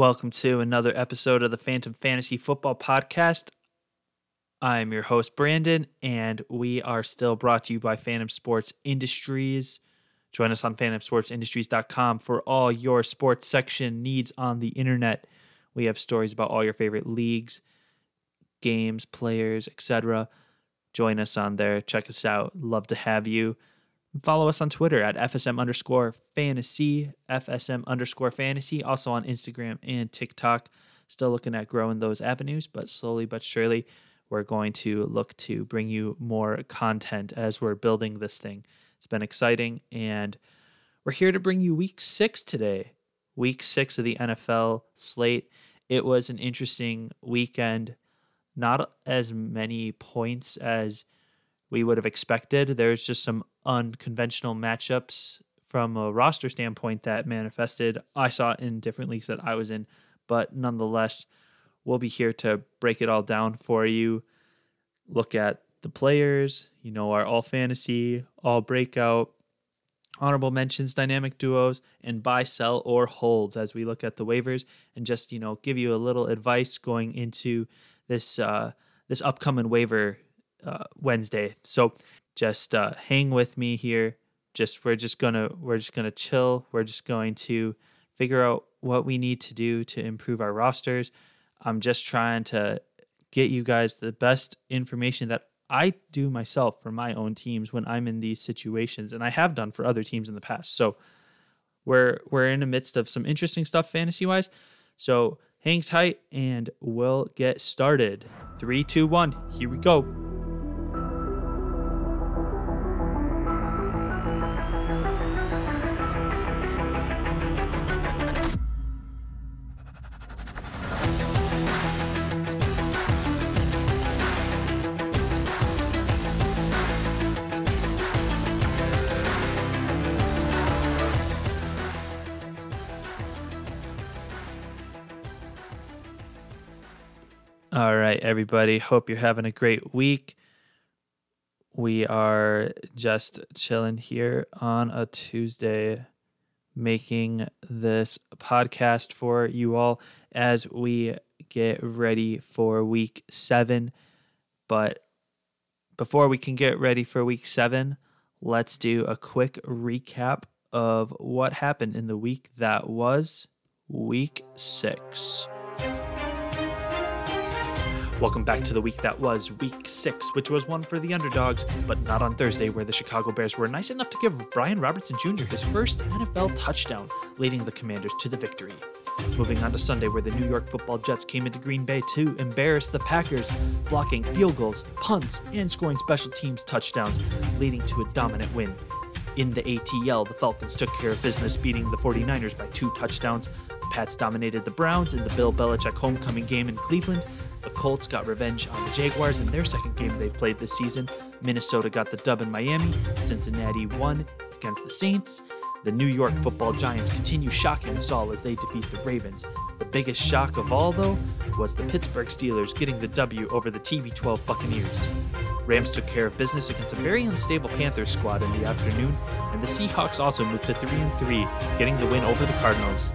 Welcome to another episode of the Phantom Fantasy Football Podcast. I'm your host, Brandon, and we are still brought to you by Phantom Sports Industries. Join us on phantomsportsindustries.com for all your sports section needs on the internet. We have stories about all your favorite leagues, games, players, etc. Join us on there. Check us out. Love to have you. Follow us on Twitter at FSM underscore fantasy, FSM underscore fantasy, also on Instagram and TikTok. Still looking at growing those avenues, but slowly but surely, we're going to look to bring you more content as we're building this thing. It's been exciting, and we're here to bring you week six today. Week six of the NFL slate. It was an interesting weekend. Not as many points as we would have expected. There's just some unconventional matchups from a roster standpoint that manifested. I saw it in different leagues that I was in, but nonetheless, we'll be here to break it all down for you. Look at the players, you know, our all fantasy, all breakout, honorable mentions, dynamic duos, and buy, sell, or holds as we look at the waivers and just, you know, give you a little advice going into this uh this upcoming waiver uh, Wednesday. So just uh, hang with me here. Just we're just gonna we're just gonna chill. We're just going to figure out what we need to do to improve our rosters. I'm just trying to get you guys the best information that I do myself for my own teams when I'm in these situations, and I have done for other teams in the past. So we're we're in the midst of some interesting stuff fantasy wise. So hang tight and we'll get started. Three, two, one, here we go. Everybody. Hope you're having a great week. We are just chilling here on a Tuesday, making this podcast for you all as we get ready for week seven. But before we can get ready for week seven, let's do a quick recap of what happened in the week that was week six. Welcome back to the week that was week six, which was one for the underdogs, but not on Thursday, where the Chicago Bears were nice enough to give Brian Robertson Jr. his first NFL touchdown, leading the Commanders to the victory. Moving on to Sunday, where the New York football Jets came into Green Bay to embarrass the Packers, blocking field goals, punts, and scoring special teams touchdowns, leading to a dominant win. In the ATL, the Falcons took care of business, beating the 49ers by two touchdowns. The Pats dominated the Browns in the Bill Belichick homecoming game in Cleveland. The Colts got revenge on the Jaguars in their second game they've played this season. Minnesota got the dub in Miami. Cincinnati won against the Saints. The New York football Giants continue shocking us all as they defeat the Ravens. The biggest shock of all, though, was the Pittsburgh Steelers getting the W over the TB12 Buccaneers. Rams took care of business against a very unstable Panthers squad in the afternoon, and the Seahawks also moved to 3 and 3, getting the win over the Cardinals.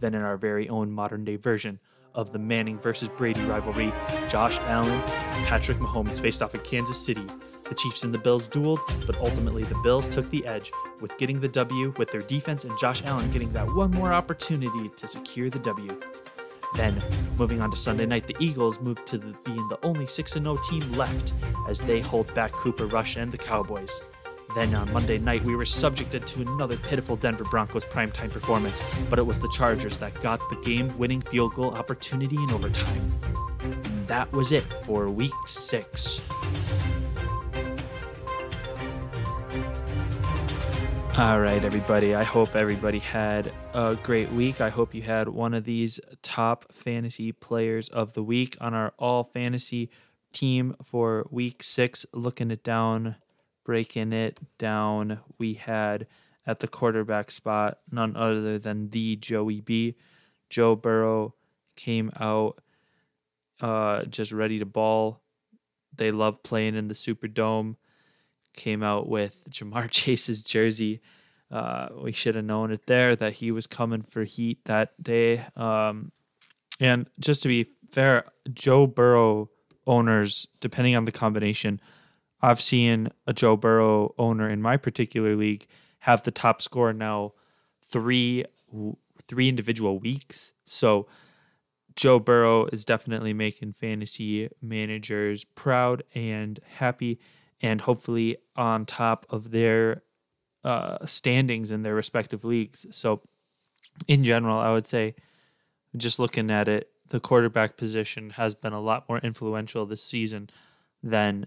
Then, in our very own modern day version of the Manning versus Brady rivalry, Josh Allen and Patrick Mahomes faced off in Kansas City. The Chiefs and the Bills dueled, but ultimately the Bills took the edge with getting the W with their defense and Josh Allen getting that one more opportunity to secure the W. Then, moving on to Sunday night, the Eagles moved to the, being the only 6 0 team left as they hold back Cooper Rush and the Cowboys. Then on Monday night, we were subjected to another pitiful Denver Broncos primetime performance, but it was the Chargers that got the game winning field goal opportunity in overtime. And that was it for week six. All right, everybody. I hope everybody had a great week. I hope you had one of these top fantasy players of the week on our all fantasy team for week six. Looking it down breaking it down, we had at the quarterback spot none other than the Joey B. Joe Burrow came out uh, just ready to ball. They love playing in the Superdome. Came out with Ja'Marr Chase's jersey. Uh, we should have known it there that he was coming for heat that day. Um, And just to be fair, Joe Burrow owners, depending on the combination, I've seen a Joe Burrow owner in my particular league have the top score now three three individual weeks. So Joe Burrow is definitely making fantasy managers proud and happy, and hopefully on top of their uh, standings in their respective leagues. So, in general, I would say, just looking at it, the quarterback position has been a lot more influential this season than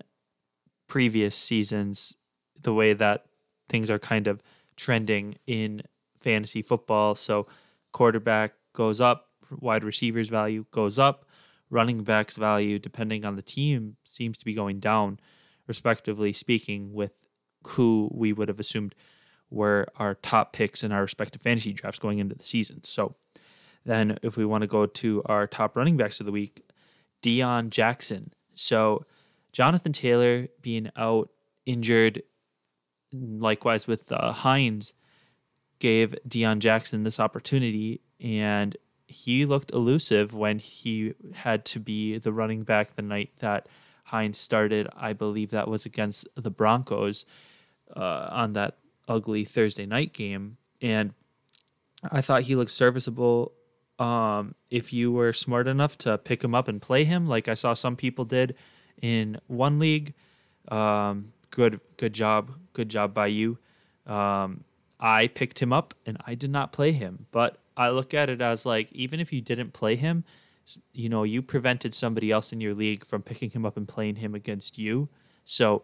previous seasons. The way that things are kind of trending in fantasy football. So, quarterback goes up, wide receivers value goes up, running backs value, depending on the team, seems to be going down, respectively speaking, with who we would have assumed were our top picks in our respective fantasy drafts going into the season. So then if we want to go to our top running backs of the week, Deon Jackson. So Jonathan Taylor being out injured, likewise with uh, Hines, gave Deon Jackson this opportunity, and he looked elusive when he had to be the running back the night that Hines started. I believe that was against the Broncos uh, on that ugly Thursday night game. And I thought he looked serviceable. Um, if you were smart enough to pick him up and play him, like I saw some people did in one league, um, good good job, good job by you. Um, I picked him up and I did not play him, but I look at it as like even if you didn't play him, you know, you prevented somebody else in your league from picking him up and playing him against you. So,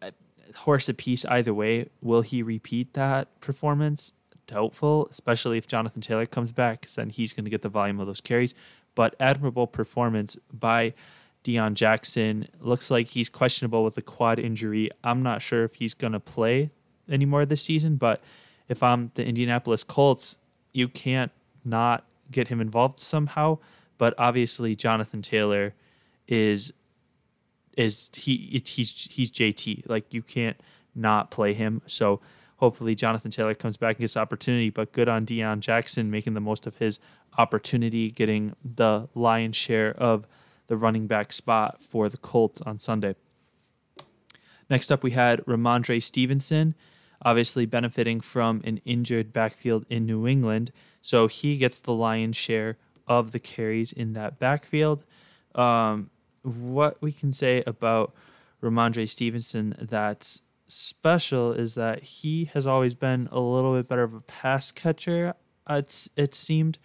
uh, horse apiece either way. Will he repeat that performance? Doubtful, especially if Jonathan Taylor comes back, then he's going to get the volume of those carries. But admirable performance by Deon Jackson. Looks like he's questionable with a quad injury. I'm not sure if he's going to play anymore this season, but if I'm the Indianapolis Colts, you can't not get him involved somehow. But obviously, Jonathan Taylor is is he he's he's JT. Like you can't not play him. So hopefully Jonathan Taylor comes back and gets opportunity. But good on Deon Jackson making the most of his opportunity, getting the lion's share of the running back spot for the Colts on Sunday. Next up, we had Rhamondre Stevenson obviously benefiting from an injured backfield in New England. So he gets the lion's share of the carries in that backfield. Um, what we can say about Rhamondre Stevenson that's special is that he has always been a little bit better of a pass catcher, it's, it seemed,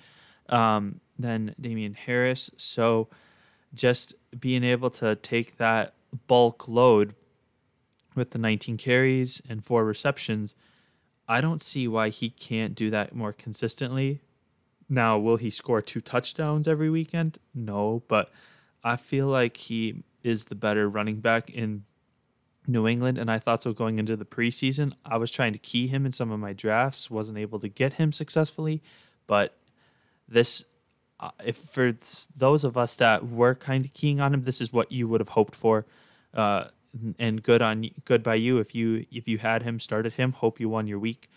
um, than Damien Harris. So just being able to take that bulk load with the 19 carries and four receptions, I don't see why he can't do that more consistently. Now, will he score two touchdowns every weekend? No, but I feel like he is the better running back in New England, and I thought so going into the preseason. I was trying to key him in some of my drafts, wasn't able to get him successfully, but this, if for those of us that were kind of keying on him, this is what you would have hoped for. Uh, and good on good by you if you if you had him started him. Hope you won your week.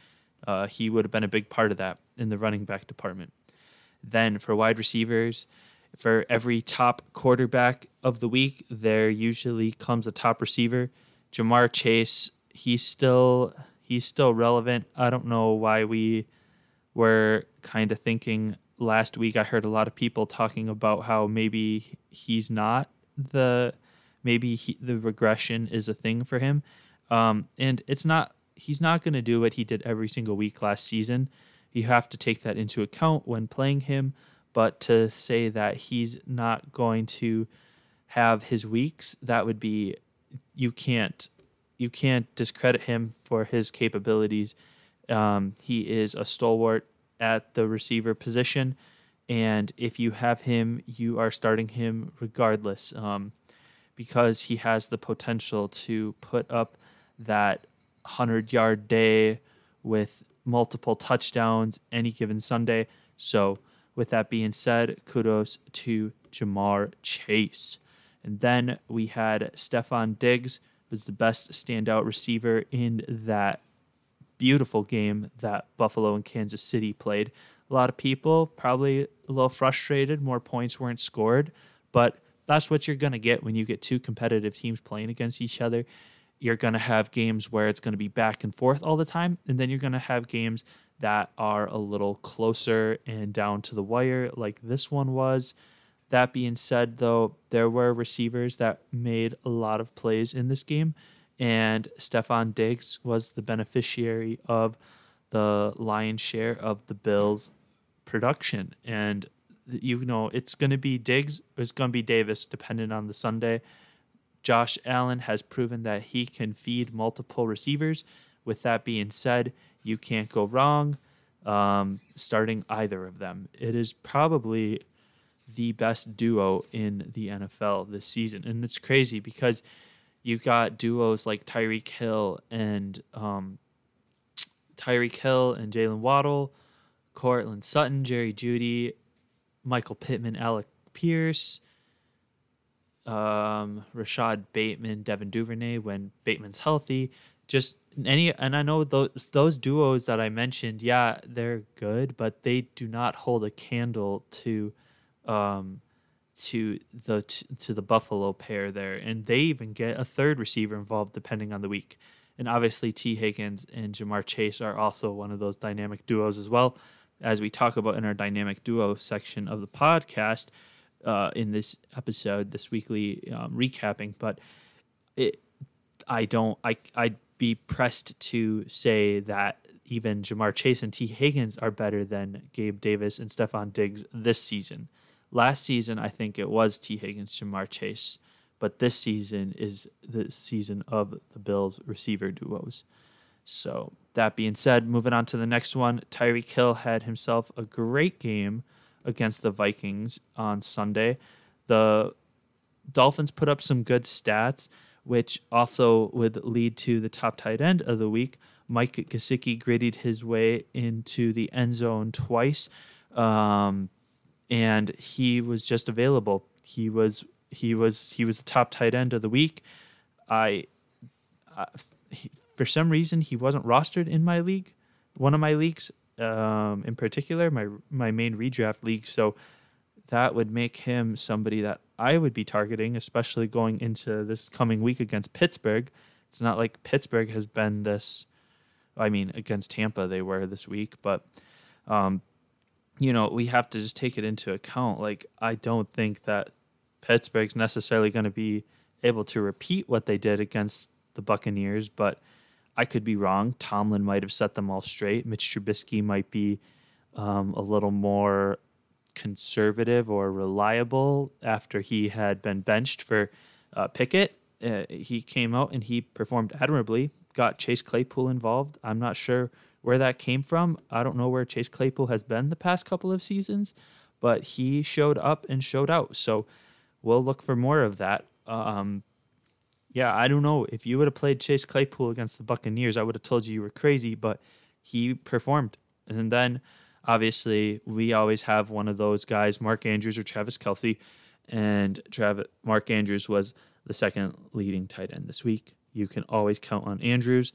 Uh, he would have been a big part of that in the running back department. Then for wide receivers, for every top quarterback of the week, there usually comes a top receiver. Ja'Marr Chase, he's still he's still relevant. I don't know why we were kind of thinking last week. I heard a lot of people talking about how maybe he's not the maybe he, the regression is a thing for him. Um, and it's not, he's not going to do what he did every single week last season. You have to take that into account when playing him. But to say that he's not going to have his weeks, that would be, you can't, you can't discredit him for his capabilities. Um, he is a stalwart at the receiver position. And if you have him, you are starting him regardless. Um, because he has the potential to put up that 100 yard day with multiple touchdowns any given Sunday. So, with that being said, kudos to Ja'Marr Chase. And then we had Stefon Diggs was the best standout receiver in that beautiful game that Buffalo and Kansas City played a lot of people probably a little frustrated. More points weren't scored, but that's what you're going to get when you get two competitive teams playing against each other. You're going to have games where it's going to be back and forth all the time, and then you're going to have games that are a little closer and down to the wire, like this one was. That being said, though, there were receivers that made a lot of plays in this game, and Stefon Diggs was the beneficiary of the lion's share of the Bills' production. And you know, it's going to be Diggs, it's going to be Davis, depending on the Sunday. Josh Allen has proven that he can feed multiple receivers. With that being said, you can't go wrong um, starting either of them. It is probably the best duo in the NFL this season. And it's crazy because you've got duos like Tyreek Hill and um, Tyreek Hill and Jaylen Waddle, Courtland Sutton, Jerry Jeudy, Michael Pittman, Alec Pierce, um, Rashod Bateman, Devin Duvernay when Bateman's healthy. Just any, and I know those those duos that I mentioned, yeah, they're good, but they do not hold a candle to, um, to the to the Buffalo pair there, and they even get a third receiver involved depending on the week. And obviously, Tee Higgins and Ja'Marr Chase are also one of those dynamic duos as well, as we talk about in our dynamic duo section of the podcast uh, in this episode, this weekly um, recapping. But it, I don't, I, I'd be pressed to say that even Ja'Marr Chase and Tee Higgins are better than Gabe Davis and Stefon Diggs this season. Last season, I think it was Tee Higgins, Ja'Marr Chase but this season is the season of the Bills receiver duos. So that being said, moving on to the next one, Tyreek Hill had himself a great game against the Vikings on Sunday. The Dolphins put up some good stats, which also would lead to the top tight end of the week. Mike Gesicki gritted his way into the end zone twice, um, and he was just available. He was he was he was the top tight end of the week. I, he, for some reason, he wasn't rostered in my league, one of my leagues um, in particular, my my main redraft league. So that would make him somebody that I would be targeting, especially going into this coming week against Pittsburgh. It's not like Pittsburgh has been this. I mean, against Tampa they were this week, but um, you know we have to just take it into account. Like I don't think that Pittsburgh's necessarily going to be able to repeat what they did against the Buccaneers, but I could be wrong. Tomlin might have set them all straight. Mitch Trubisky might be um, a little more conservative or reliable after he had been benched for uh, Pickett. Uh, he came out and he performed admirably. Got Chase Claypool involved. I'm not sure where that came from. I don't know where Chase Claypool has been the past couple of seasons, but he showed up and showed out. So we'll look for more of that. Um, yeah, I don't know. If you would have played Chase Claypool against the Buccaneers, I would have told you you were crazy, but he performed. And then obviously we always have one of those guys, Mark Andrews or Travis Kelce. And Travis Mark Andrews was the second leading tight end this week. You can always count on Andrews.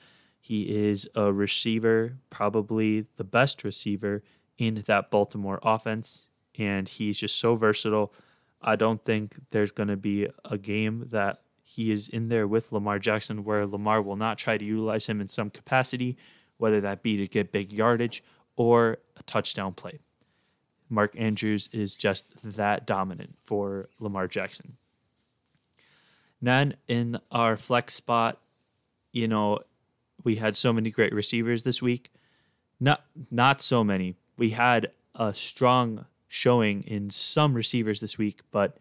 He is a receiver, probably the best receiver in that Baltimore offense. And he's just so versatile I don't think there's going to be a game that he is in there with Lamar Jackson where Lamar will not try to utilize him in some capacity, whether that be to get big yardage or a touchdown play. Mark Andrews is just that dominant for Lamar Jackson. Then in our flex spot, you know, we had so many great receivers this week. Not not so many. We had a strong showing in some receivers this week, but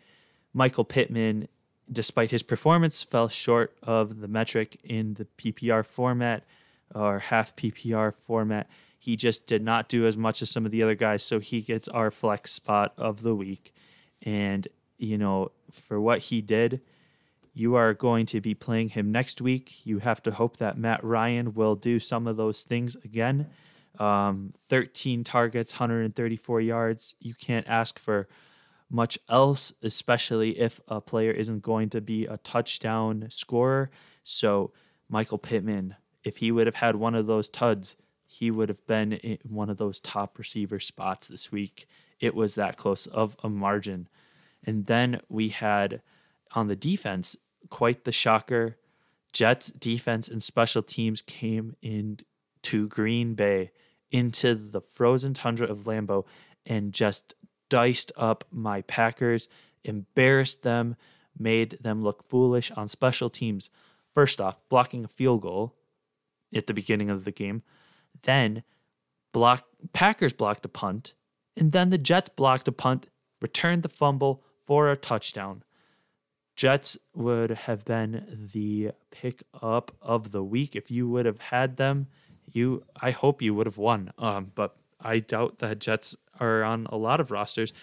Michael Pittman, despite his performance, fell short of the metric in the PPR format or half PPR format. He just did not do as much as some of the other guys, so he gets our flex spot of the week. And, you know, for what he did, you are going to be playing him next week. You have to hope that Matt Ryan will do some of those things again um, 13 targets, 134 yards. You can't ask for much else, especially if a player isn't going to be a touchdown scorer. So, Michael Pittman, if he would have had one of those tuds, he would have been in one of those top receiver spots this week. It was that close of a margin. And then we had on the defense quite the shocker. Jets defense and special teams came into Green Bay into the frozen tundra of Lambeau and just diced up my Packers, embarrassed them, made them look foolish on special teams. First off, blocking a field goal at the beginning of the game, then block Packers blocked a punt, and then the Jets blocked a punt, returned the fumble for a touchdown. Jets would have been the pick up of the week if you would have had them. You, I hope you would have won. Um, but I doubt that Jets are on a lot of rosters,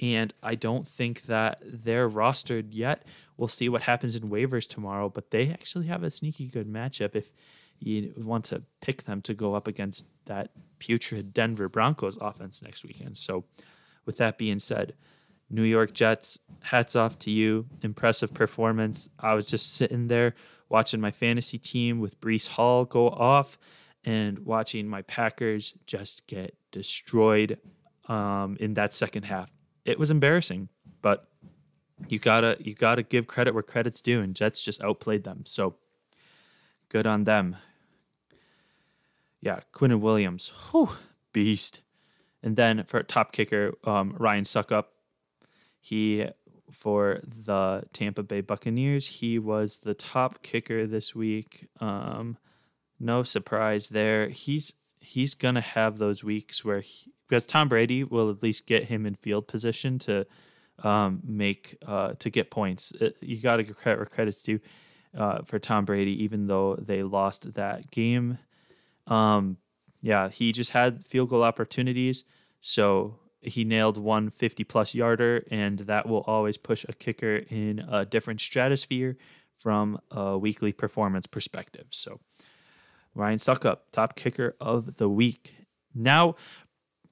and I don't think that they're rostered yet. We'll see what happens in waivers tomorrow, but they actually have a sneaky good matchup if you want to pick them to go up against that putrid Denver Broncos offense next weekend. So, with that being said, New York Jets, hats off to you. Impressive performance. I was just sitting there watching my fantasy team with Breece Hall go off and watching my Packers just get destroyed um, in that second half. It was embarrassing, but you gotta you gotta give credit where credit's due, and Jets just outplayed them. So good on them. Yeah, Quinnen Williams, whew, beast. And then for top kicker, um, Ryan Succop, he for the Tampa Bay Buccaneers, he was the top kicker this week. Um, no surprise there. He's he's gonna have those weeks where he, because Tom Brady will at least get him in field position to um, make uh, to get points. It, you got to credit where credit's due uh, for Tom Brady, even though they lost that game. Um, yeah, he just had field goal opportunities, so he nailed one 50 plus yarder, and that will always push a kicker in a different stratosphere from a weekly performance perspective. So Ryan Succop, top kicker of the week. Now,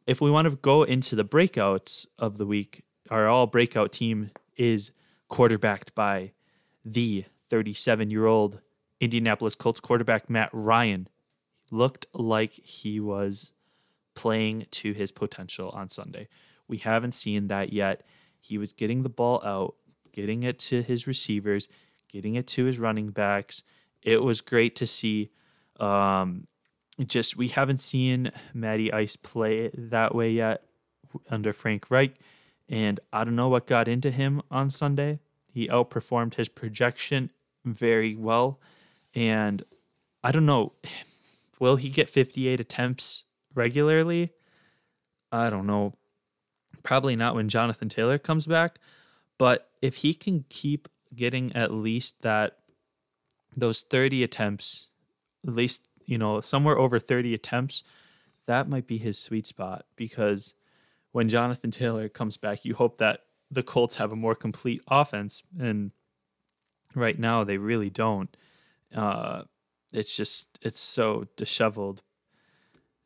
if we want to go into the breakouts of the week, our all breakout team is quarterbacked by the 37 year old Indianapolis Colts quarterback Matt Ryan. Looked like he was playing to his potential on Sunday. We haven't seen that yet. He was getting the ball out, getting it to his receivers, getting it to his running backs. It was great to see. Um, just we haven't seen Matty Ice play that way yet under Frank Reich, and I don't know what got into him on Sunday. He outperformed his projection very well, and I don't know. Will he get 58 attempts regularly? I don't know. Probably not when Jonathan Taylor comes back, but if he can keep getting at least that those 30 attempts, at least, you know, somewhere over 30 attempts, that might be his sweet spot because when Jonathan Taylor comes back, you hope that the Colts have a more complete offense and right now they really don't. Uh, it's just it's so disheveled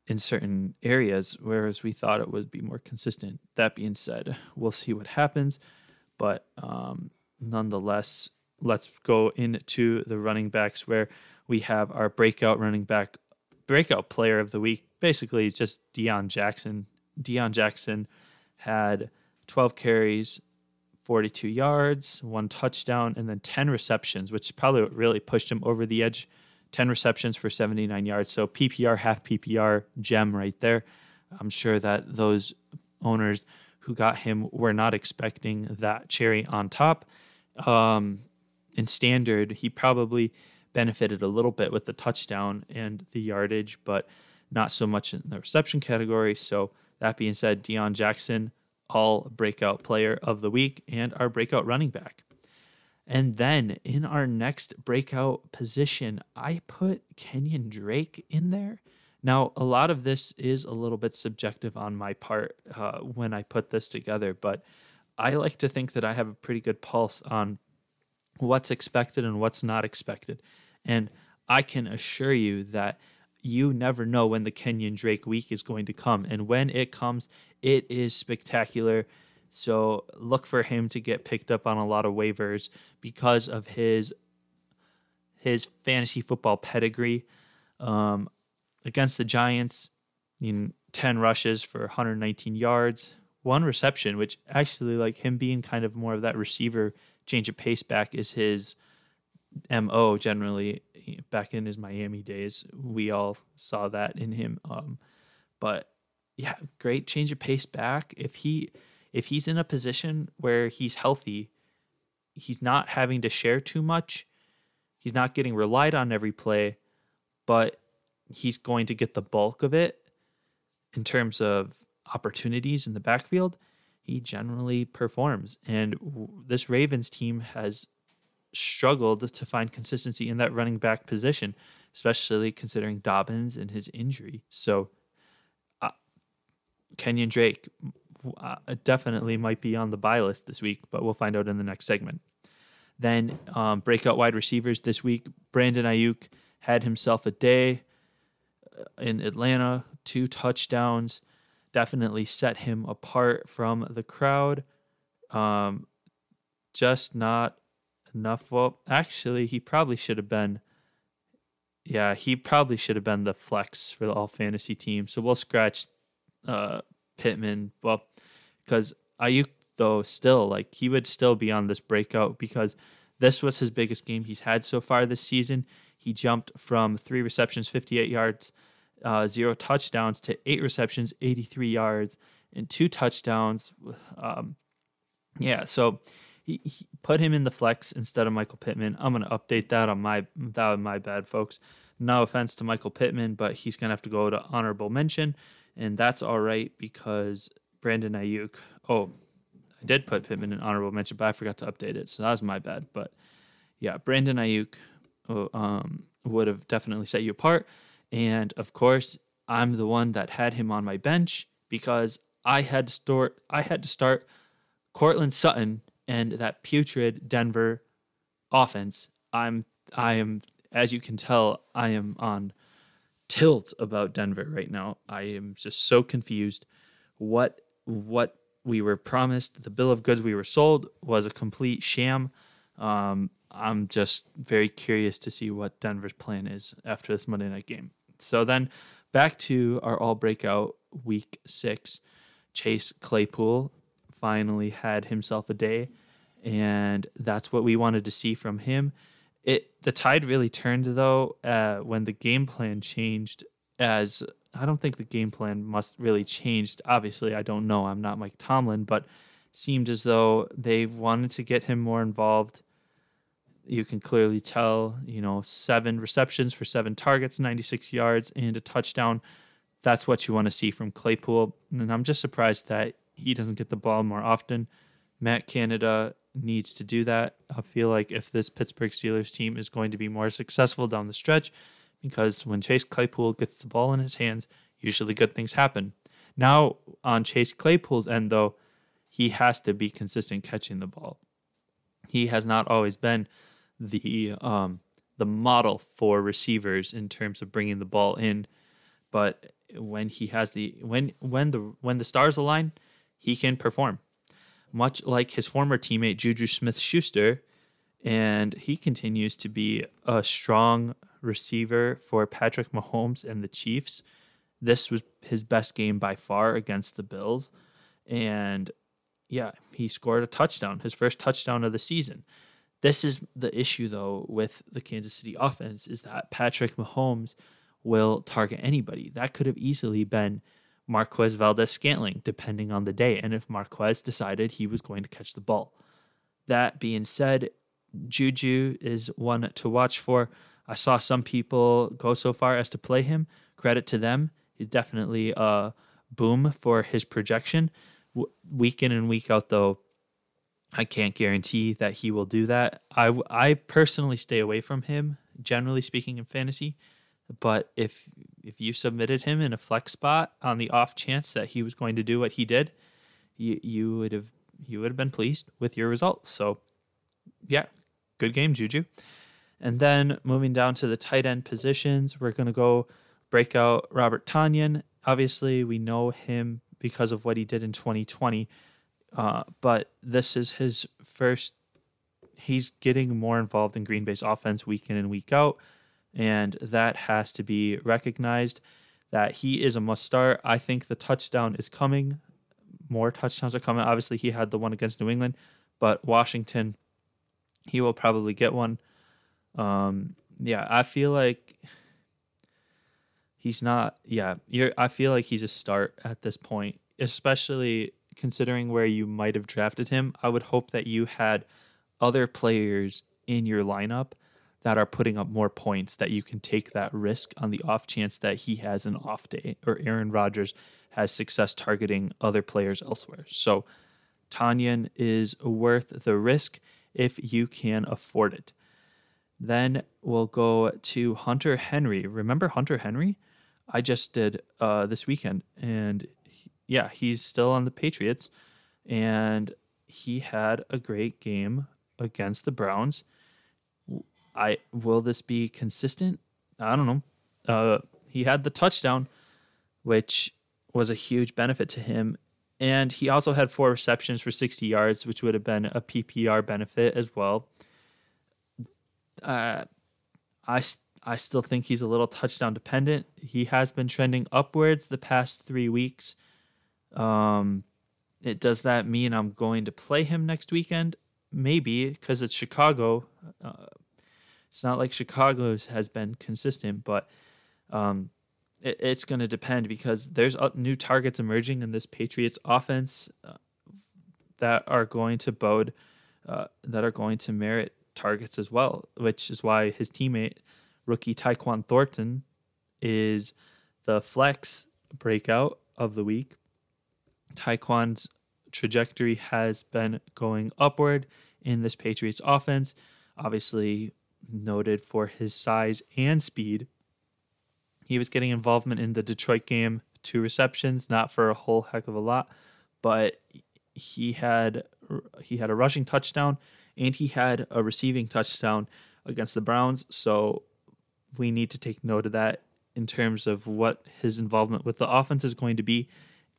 in certain areas, whereas we thought it would be more consistent. That being said, we'll see what happens, but um, nonetheless, let's go into the running backs where we have our breakout running back, breakout player of the week. Basically, just Deon Jackson. Deon Jackson had 12 carries, 42 yards, one touchdown, and then 10 receptions, which probably really pushed him over the edge 10 receptions for 79 yards. So PPR, half PPR gem right there. I'm sure that those owners who got him were not expecting that cherry on top. Um, in standard, he probably benefited a little bit with the touchdown and the yardage, but not so much in the reception category. So, that being said, Deon Jackson, all breakout player of the week and our breakout running back. And then in our next breakout position, I put Kenyon Drake in there. Now, a lot of this is a little bit subjective on my part uh, when I put this together, but I like to think that I have a pretty good pulse on what's expected and what's not expected. And I can assure you that you never know when the Kenyon Drake week is going to come. And when it comes, it is spectacular. So look for him to get picked up on a lot of waivers because of his his fantasy football pedigree. Um, against the Giants, know, 10 rushes for 119 yards, one reception, which actually, like him being kind of more of that receiver change of pace back, is his MO generally. Back in his Miami days, we all saw that in him. Um, but yeah, great change of pace back. If he if he's in a position where he's healthy, he's not having to share too much. He's not getting relied on every play, but he's going to get the bulk of it in terms of opportunities in the backfield. He generally performs. And this Ravens team has struggled to find consistency in that running back position, especially considering Dobbins and his injury. So, uh, Kenyon Drake uh, definitely might be on the buy list this week, but we'll find out in the next segment. Then, um, breakout wide receivers this week Brandon Aiyuk had himself a day uh, in Atlanta, two touchdowns, definitely set him apart from the crowd. Um, just not enough. Well, actually, he probably should have been. Yeah, he probably should have been the flex for the all fantasy team. So we'll scratch uh, Pittman. Well, because Aiyuk though still like he would still be on this breakout because this was his biggest game he's had so far this season. He jumped from three receptions, 58 yards, uh, zero touchdowns to eight receptions, 83 yards, and two touchdowns. Um, yeah, so he, he, put him in the flex instead of Michael Pittman. I'm gonna update that on my that was my bad, folks. No offense to Michael Pittman, but he's gonna have to go to honorable mention, and that's all right because Brandon Aiyuk. Oh, I did put Pittman in honorable mention, but I forgot to update it, so that was my bad. But yeah, Brandon Aiyuk oh, um, would have definitely set you apart, and of course, I'm the one that had him on my bench because I had to start. I had to start Courtland Sutton and that putrid Denver offense, I'm I am as you can tell, I am on tilt about Denver right now. I am just so confused. What what we were promised, the bill of goods we were sold was a complete sham. Um, I'm just very curious to see what Denver's plan is after this Monday night game. So then back to our all breakout week six. Chase Claypool finally had himself a day, and that's what we wanted to see from him. It the tide really turned though uh, when the game plan changed. As I don't think the game plan must really changed. Obviously, I don't know. I'm not Mike Tomlin, but seemed as though they wanted to get him more involved. You can clearly tell, you know, seven receptions for seven targets, 96 yards, and a touchdown. That's what you want to see from Claypool. And I'm just surprised that he doesn't get the ball more often. Matt Canada needs to do that. I feel like if this Pittsburgh Steelers team is going to be more successful down the stretch, because when Chase Claypool gets the ball in his hands, usually good things happen. Now, on Chase Claypool's end, though, he has to be consistent catching the ball. He has not always been the um, the model for receivers in terms of bringing the ball in, but when he has the when when the when the stars align, he can perform, much like his former teammate Juju Smith Schuster. And he continues to be a strong receiver for Patrick Mahomes and the Chiefs. This was his best game by far against the Bills. And yeah, he scored a touchdown, his first touchdown of the season. This is the issue though with the Kansas City offense is that Patrick Mahomes will target anybody. That could have easily been Marquez Valdes Scantling, depending on the day, and if Marquez decided he was going to catch the ball. That being said, Juju is one to watch for. I saw some people go so far as to play him. Credit to them. He's definitely a boom for his projection. week in and week out, though, I can't guarantee that he will do that. I, I personally stay away from him, generally speaking, in fantasy. But if if you submitted him in a flex spot on the off chance that he was going to do what he did, you you would have you would have been pleased with your results. So, yeah, good game, Juju. And then moving down to the tight end positions, we're going to go break out Robert Tonyan. Obviously, we know him because of what he did in 2020, uh, but this is his first. He's getting more involved in Green Bay's offense week in and week out and that has to be recognized that he is a must start. I think the touchdown is coming. More touchdowns are coming. Obviously, he had the one against New England, but Washington, he will probably get one. Um, yeah, I feel like he's not. Yeah, you're. I feel like he's a start at this point, especially considering where you might have drafted him. I would hope that you had other players in your lineup that are putting up more points that you can take that risk on the off chance that he has an off day or Aaron Rodgers has success targeting other players elsewhere. So Tonyan is worth the risk if you can afford it. Then we'll go to Hunter Henry. Remember Hunter Henry? I just did uh, this weekend, and he, yeah, he's still on the Patriots, and he had a great game against the Browns. I will this be consistent? I don't know. Uh, he had the touchdown, which was a huge benefit to him, and he also had four receptions for 60 yards, which would have been a PPR benefit as well. Uh, I I still think he's a little touchdown dependent. He has been trending upwards the past three weeks. Um, it does that mean I'm going to play him next weekend? Maybe because it's Chicago. Uh, it's not like Chicago's has been consistent, but um, it, it's going to depend because there's new targets emerging in this Patriots offense uh, that are going to bode, uh, that are going to merit targets as well, which is why his teammate, rookie Tyquan Thornton, is the flex breakout of the week. Tyquan's trajectory has been going upward in this Patriots offense. Obviously, noted for his size and speed. He was getting involvement in the Detroit game, two receptions, not for a whole heck of a lot, but he had he had a rushing touchdown and he had a receiving touchdown against the Browns. So we need to take note of that in terms of what his involvement with the offense is going to be.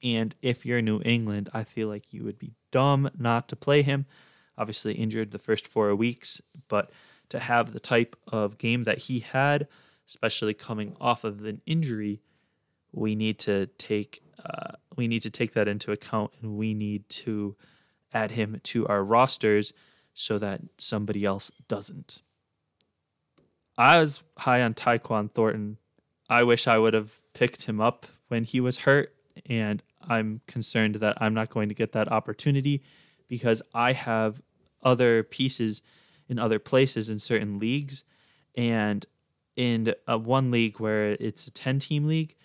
And if you're New England, I feel like you would be dumb not to play him. Obviously, injured the first four weeks, but to have the type of game that he had, especially coming off of an injury, we need to take uh, we need to take that into account, and we need to add him to our rosters so that somebody else doesn't. I was high on Tyquan Thornton. I wish I would have picked him up when he was hurt, and I'm concerned that I'm not going to get that opportunity because I have other pieces in other places in certain leagues. And in a one league where it's a 10 team league,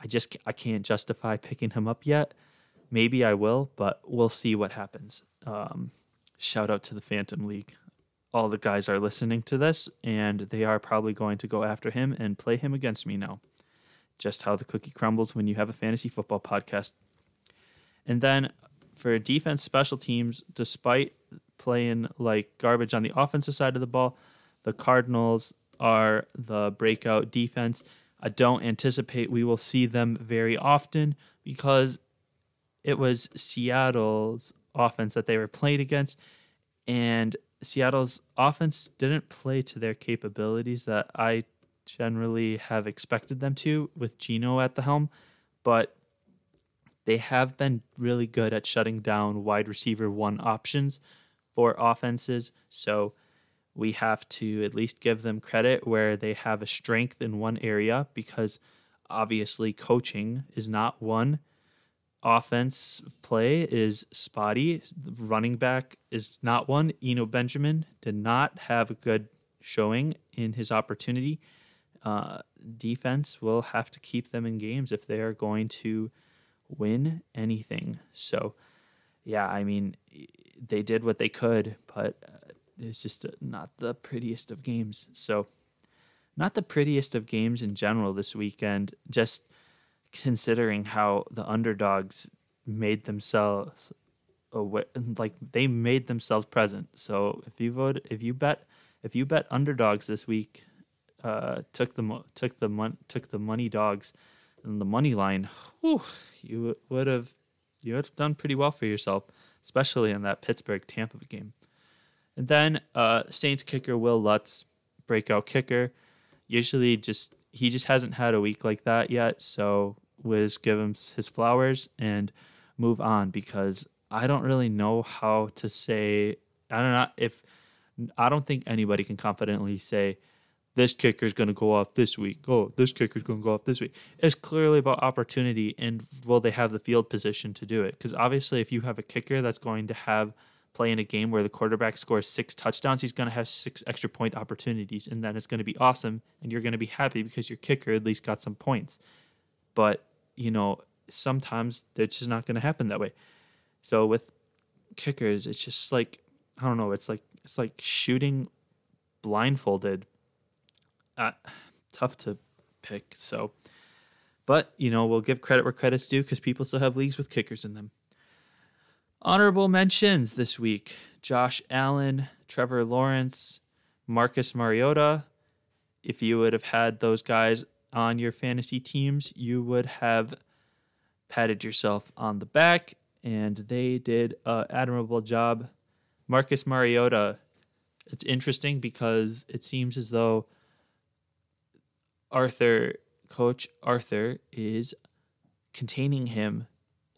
I just I can't justify picking him up yet. Maybe I will, but we'll see what happens. Um, shout out to the Phantom League. All the guys are listening to this, and they are probably going to go after him and play him against me now. Just how the cookie crumbles when you have a fantasy football podcast. And then for defense special teams, despite playing like garbage on the offensive side of the ball. The Cardinals are the breakout defense. I don't anticipate we will see them very often because it was Seattle's offense that they were playing against, and Seattle's offense didn't play to their capabilities that I generally have expected them to with Geno at the helm, but they have been really good at shutting down wide receiver one options for offenses. So we have to at least give them credit where they have a strength in one area because obviously coaching is not one. Offense play is spotty. running back is not one. Eno Benjamin did not have a good showing in his opportunity. Uh, defense will have to keep them in games if they are going to win anything. So, yeah, I mean, they did what they could, but uh, it's just not the prettiest of games. So, not the prettiest of games in general this weekend, just considering how the underdogs made themselves away, like they made themselves present. So, if you vote, if you bet, if you bet underdogs this week, uh, took the took the mon- took the money dogs and the money line, whew, you would have you have done pretty well for yourself especially in that Pittsburgh Tampa game. And then uh, Saints kicker Wil Lutz, breakout kicker. usually just he just hasn't had a week like that yet. So Wiz give him his flowers and move on because I don't really know how to say. I don't know if I don't think anybody can confidently say this kicker is going to go off this week. Oh, this kicker is going to go off this week. It's clearly about opportunity and will they have the field position to do it? Because obviously, if you have a kicker that's going to have play in a game where the quarterback scores six touchdowns, he's going to have six extra point opportunities, and then it's going to be awesome, and you're going to be happy because your kicker at least got some points. But you know, sometimes it's just not going to happen that way. So with kickers, it's just like I don't know. It's like it's like shooting blindfolded uh, tough to pick. So, but you know, we'll give credit where credit's due because people still have leagues with kickers in them. Honorable mentions this week: Josh Allen, Trevor Lawrence, Marcus Mariota. If you would have had those guys on your fantasy teams, you would have patted yourself on the back, and they did an admirable job. Marcus Mariota, it's interesting because it seems as though Arthur, Coach Arthur, is containing him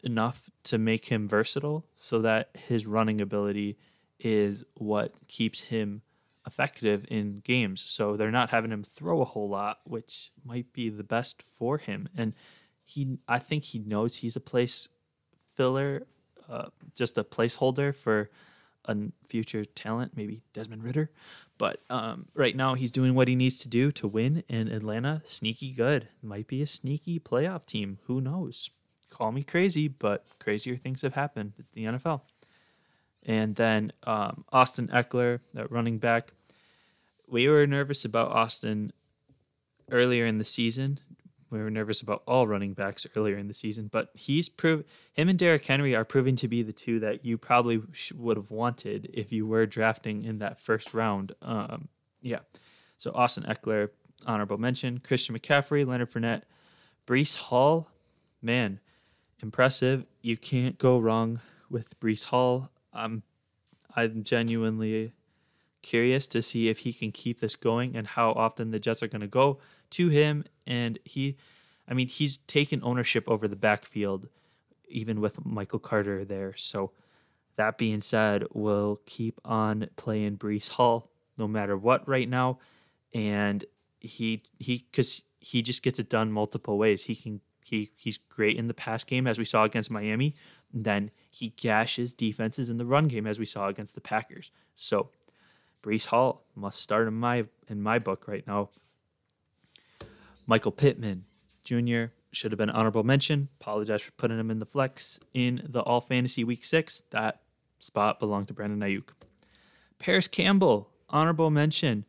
enough to make him versatile so that his running ability is what keeps him effective in games. So they're not having him throw a whole lot, which might be the best for him. And he, I think he knows he's a place filler, uh, just a placeholder for a future talent, maybe Desmond Ridder. But um, right now, he's doing what he needs to do to win. And Atlanta, sneaky good. Might be a sneaky playoff team. Who knows? Call me crazy, but crazier things have happened. It's the NFL. And then um, Austin Ekeler, that running back. We were nervous about Austin earlier in the season we were nervous about all running backs earlier in the season, but he's proved him and Derrick Henry are proving to be the two that you probably would have wanted if you were drafting in that first round. Um, yeah. So Austin Ekeler, honorable mention. Christian McCaffrey, Leonard Fournette, Breece Hall, man, impressive. You can't go wrong with Breece Hall. I'm, I'm genuinely curious to see if he can keep this going and how often the Jets are going to go to him. And he, I mean, he's taken ownership over the backfield, even with Michael Carter there. So, that being said, we'll keep on playing Breece Hall no matter what right now. And he, he, because he just gets it done multiple ways. He can, he, he's great in the pass game, as we saw against Miami. And then he gashes defenses in the run game, as we saw against the Packers. So, Breece Hall must start in my in my book right now. Michael Pittman Jr. should have been honorable mention. Apologize for putting him in the flex in the All Fantasy Week Six. That spot belonged to Brandon Aiyuk. Parris Campbell honorable mention.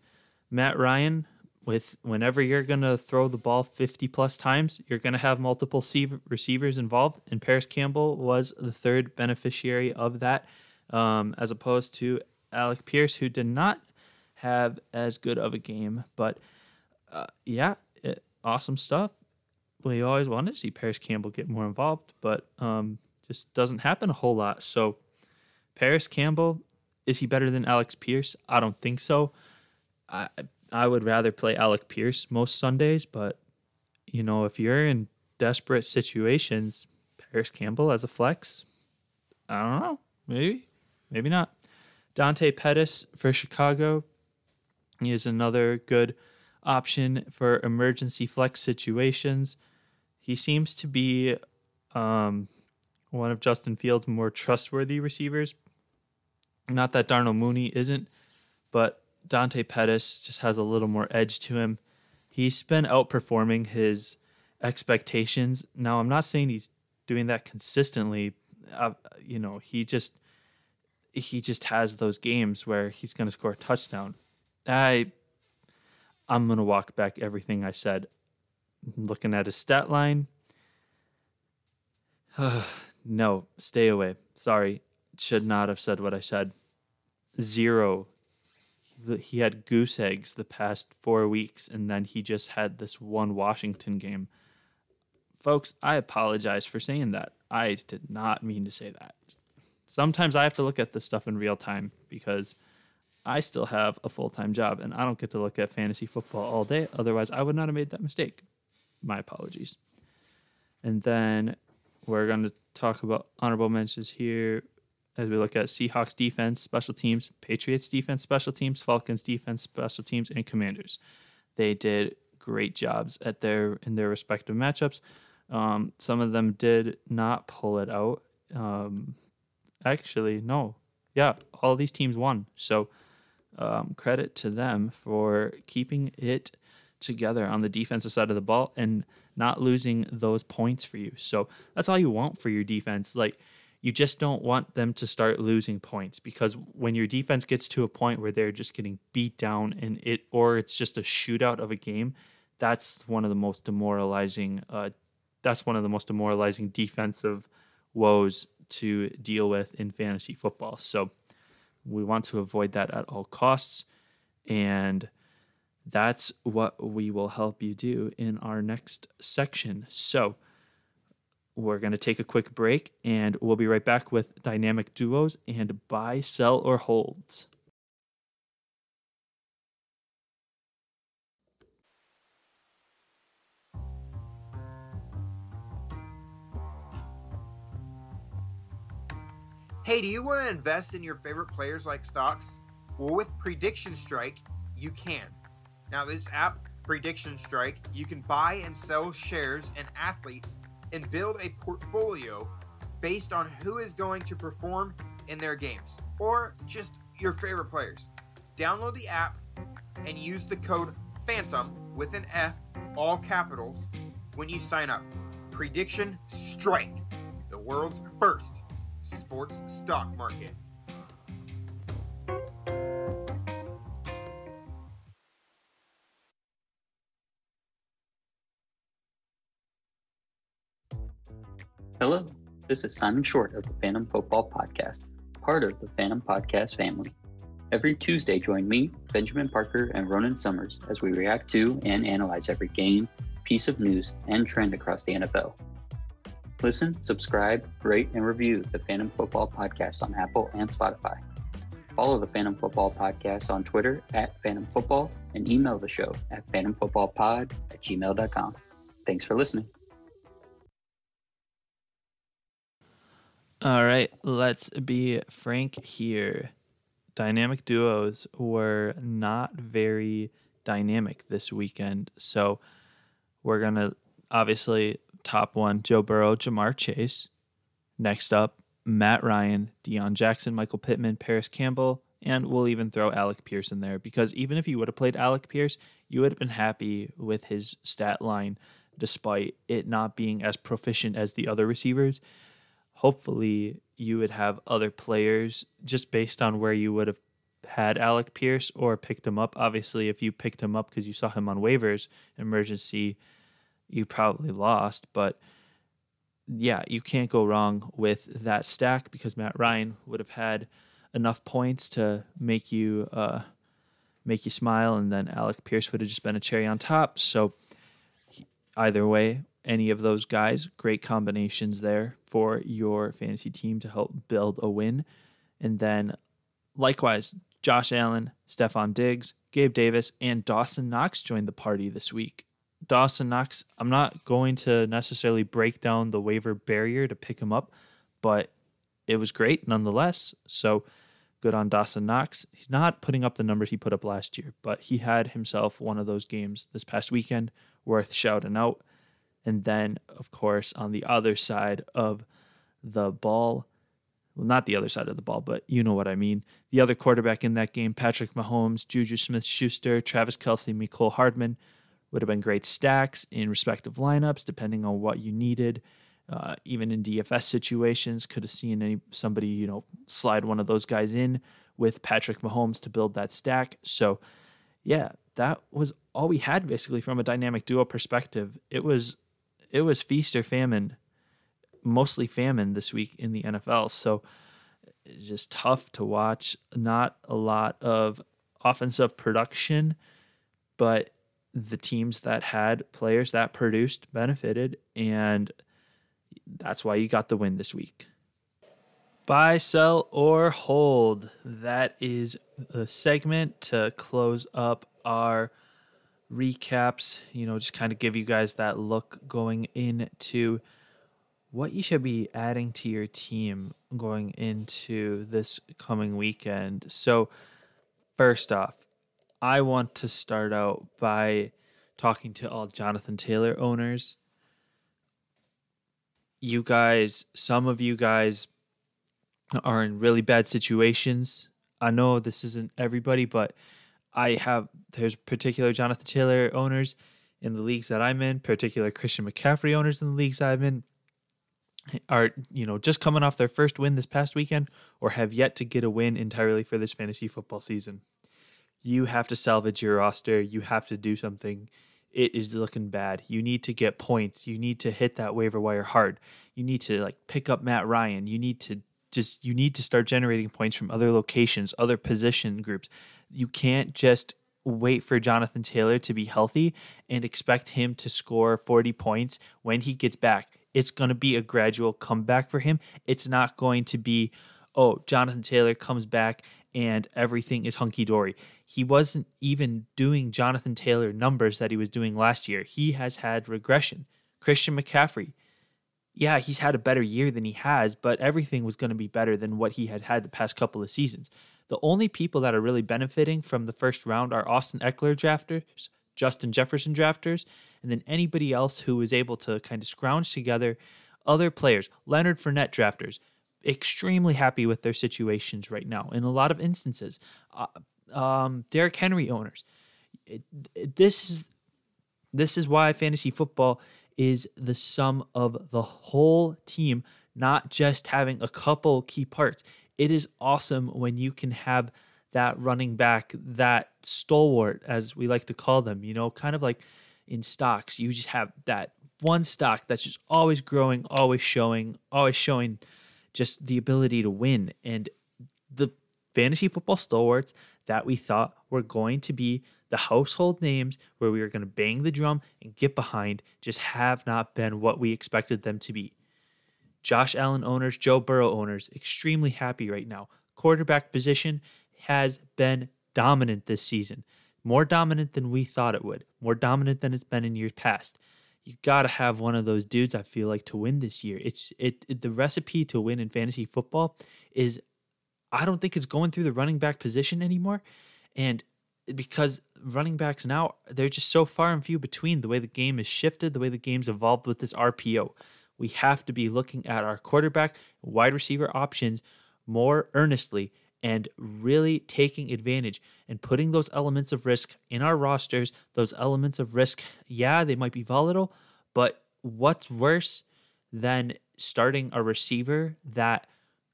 Matt Ryan with whenever you're going to throw the ball 50 plus times, you're going to have multiple receivers involved. And Parris Campbell was the third beneficiary of that, um, as opposed to Alec Pierce, who did not have as good of a game. But uh, yeah, awesome stuff. We always wanted to see Parris Campbell get more involved, but um, just doesn't happen a whole lot. So, Parris Campbell, is he better than Alex Pierce? I don't think so. I I would rather play Alec Pierce most Sundays, but you know, if you're in desperate situations, Parris Campbell as a flex, I don't know. Maybe, maybe not. Dante Pettis for Chicago. He is another good option for emergency flex situations. He seems to be um, one of Justin Fields' more trustworthy receivers. Not that Darnell Mooney isn't, but Dante Pettis just has a little more edge to him. He's been outperforming his expectations. Now, I'm not saying he's doing that consistently. Uh, you know, he just he just has those games where he's going to score a touchdown. I I'm going to walk back everything I said. Looking at his stat line. no, stay away. Sorry. Should not have said what I said. Zero. He had goose eggs the past four weeks, and then he just had this one Washington game. Folks, I apologize for saying that. I did not mean to say that sometimes I have to look at this stuff in real time because I still have a full time job and I don't get to look at fantasy football all day. Otherwise, I would not have made that mistake. My apologies. And then we're going to talk about honorable mentions here as we look at Seahawks defense, special teams, Patriots defense, special teams, Falcons defense, special teams, and Commanders. They did great jobs at their in their respective matchups. Um, some of them did not pull it out. Um, actually, no, yeah, all these teams won. So um, credit to them for keeping it together on the defensive side of the ball and not losing those points for you. So that's all you want for your defense. Like you just don't want them to start losing points because when your defense gets to a point where they're just getting beat down and it or it's just a shootout of a game, that's one of the most demoralizing uh, that's one of the most demoralizing defensive woes to deal with in fantasy football. So we want to avoid that at all costs and that's what we will help you do in our next section. So, we're going to take a quick break and we'll be right back with dynamic duos and buy, sell, or holds. Hey, do you want to invest in your favorite players like stocks? Well, with Prediction Strike, you can. Now, this app, Prediction Strike, you can buy and sell shares and athletes and build a portfolio based on who is going to perform in their games or just your favorite players. Download the app and use the code PHANTOM with an F, all capitals, when you sign up. Prediction Strike, the world's first sports stock market. Hello, this is Simon Short of the Phantom Football Podcast, part of the Phantom Podcast family. Every Tuesday, join me, Benjamin Parker, and Ronan Summers as we react to and analyze every game, piece of news, and trend across the NFL. Listen, subscribe, rate, and review the Phantom Football Podcast on Apple and Spotify. Follow the Phantom Football Podcast on Twitter at Phantom Football and email the show at phantomfootballpod at gmail.com. Thanks for listening. All right, let's be frank here. Dynamic duos were not very dynamic this weekend. So we're going to obviously top one Joe Burrow, Ja'Marr Chase. Next up, Matt Ryan, Deon Jackson, Michael Pittman, Parris Campbell, and we'll even throw Alec Pierce in there because even if you would have played Alec Pierce, you would have been happy with his stat line despite it not being as proficient as the other receivers hopefully you would have other players just based on where you would have had Alec Pierce or picked him up. Obviously, if you picked him up because you saw him on waivers, emergency, you probably lost. But yeah, you can't go wrong with that stack because Matt Ryan would have had enough points to make you uh, make you smile, and then Alec Pierce would have just been a cherry on top. So either way, any of those guys. Great combinations there for your fantasy team to help build a win. And then likewise, Josh Allen, Stefon Diggs, Gabe Davis, and Dawson Knox joined the party this week. Dawson Knox, I'm not going to necessarily break down the waiver barrier to pick him up, but it was great nonetheless. So good on Dawson Knox. He's not putting up the numbers he put up last year, but he had himself one of those games this past weekend worth shouting out. And then, of course, on the other side of the ball, well, not the other side of the ball, but you know what I mean. The other quarterback in that game, Patrick Mahomes, Juju Smith Schuster, Travis Kelce, Mecole Hardman, would have been great stacks in respective lineups, depending on what you needed. Uh, even in DFS situations, could have seen any somebody you know slide one of those guys in with Patrick Mahomes to build that stack. So, yeah, that was all we had basically from a dynamic duo perspective. It was it was feast or famine, mostly famine this week in the NFL. So it's just tough to watch. Not a lot of offensive production, but the teams that had players that produced benefited, and that's why you got the win this week. Buy, sell, or hold. That is the segment to close up our recaps. You know, just kind of give you guys that look going into what you should be adding to your team going into this coming weekend. So, first off, I want to start out by talking to all Jonathan Taylor owners. You guys, some of you guys are in really bad situations. I know this isn't everybody, but I have there's particular Jonathan Taylor owners in the leagues that I'm in, particular Christian McCaffrey owners in the leagues I'm in are you know just coming off their first win this past weekend or have yet to get a win entirely for this fantasy football season. You have to salvage your roster. You have to do something. It is looking bad. You need to get points. You need to hit that waiver wire hard. You need to like pick up Matt Ryan. You need to just you need to start generating points from other locations, other position groups. You can't just wait for Jonathan Taylor to be healthy and expect him to score 40 points when he gets back. It's going to be a gradual comeback for him. It's not going to be, oh, Jonathan Taylor comes back and everything is hunky dory. He wasn't even doing Jonathan Taylor numbers that he was doing last year. He has had regression. Christian McCaffrey, yeah, he's had a better year than he has, but everything was going to be better than what he had had the past couple of seasons. The only people that are really benefiting from the first round are Austin Ekeler drafters, Justin Jefferson drafters, and then anybody else who was able to kind of scrounge together other players. Leonard Fournette drafters, extremely happy with their situations right now in a lot of instances. Uh, um, Derrick Henry owners, it, it, this is this is why fantasy football is the sum of the whole team, not just having a couple key parts. It is awesome when you can have that running back, that stalwart, as we like to call them, you know, kind of like in stocks, you just have that one stock that's just always growing, always showing, always showing just the ability to win. And the fantasy football stalwarts that we thought were going to be the household names where we were going to bang the drum and get behind just have not been what we expected them to be. Josh Allen owners, Joe Burrow owners, extremely happy right now. Quarterback position has been dominant this season, more dominant than we thought it would, more dominant than it's been in years past. You got to have one of those dudes. I feel like to win this year. It's it, it the recipe to win in fantasy football is I don't think it's going through the running back position anymore, and because running backs now they're just so far and few between the way the game is shifted the way the game's evolved with this rpo we have to be looking at our quarterback wide receiver options more earnestly and really taking advantage and putting those elements of risk in our rosters those elements of risk yeah they might be volatile but what's worse than starting a receiver that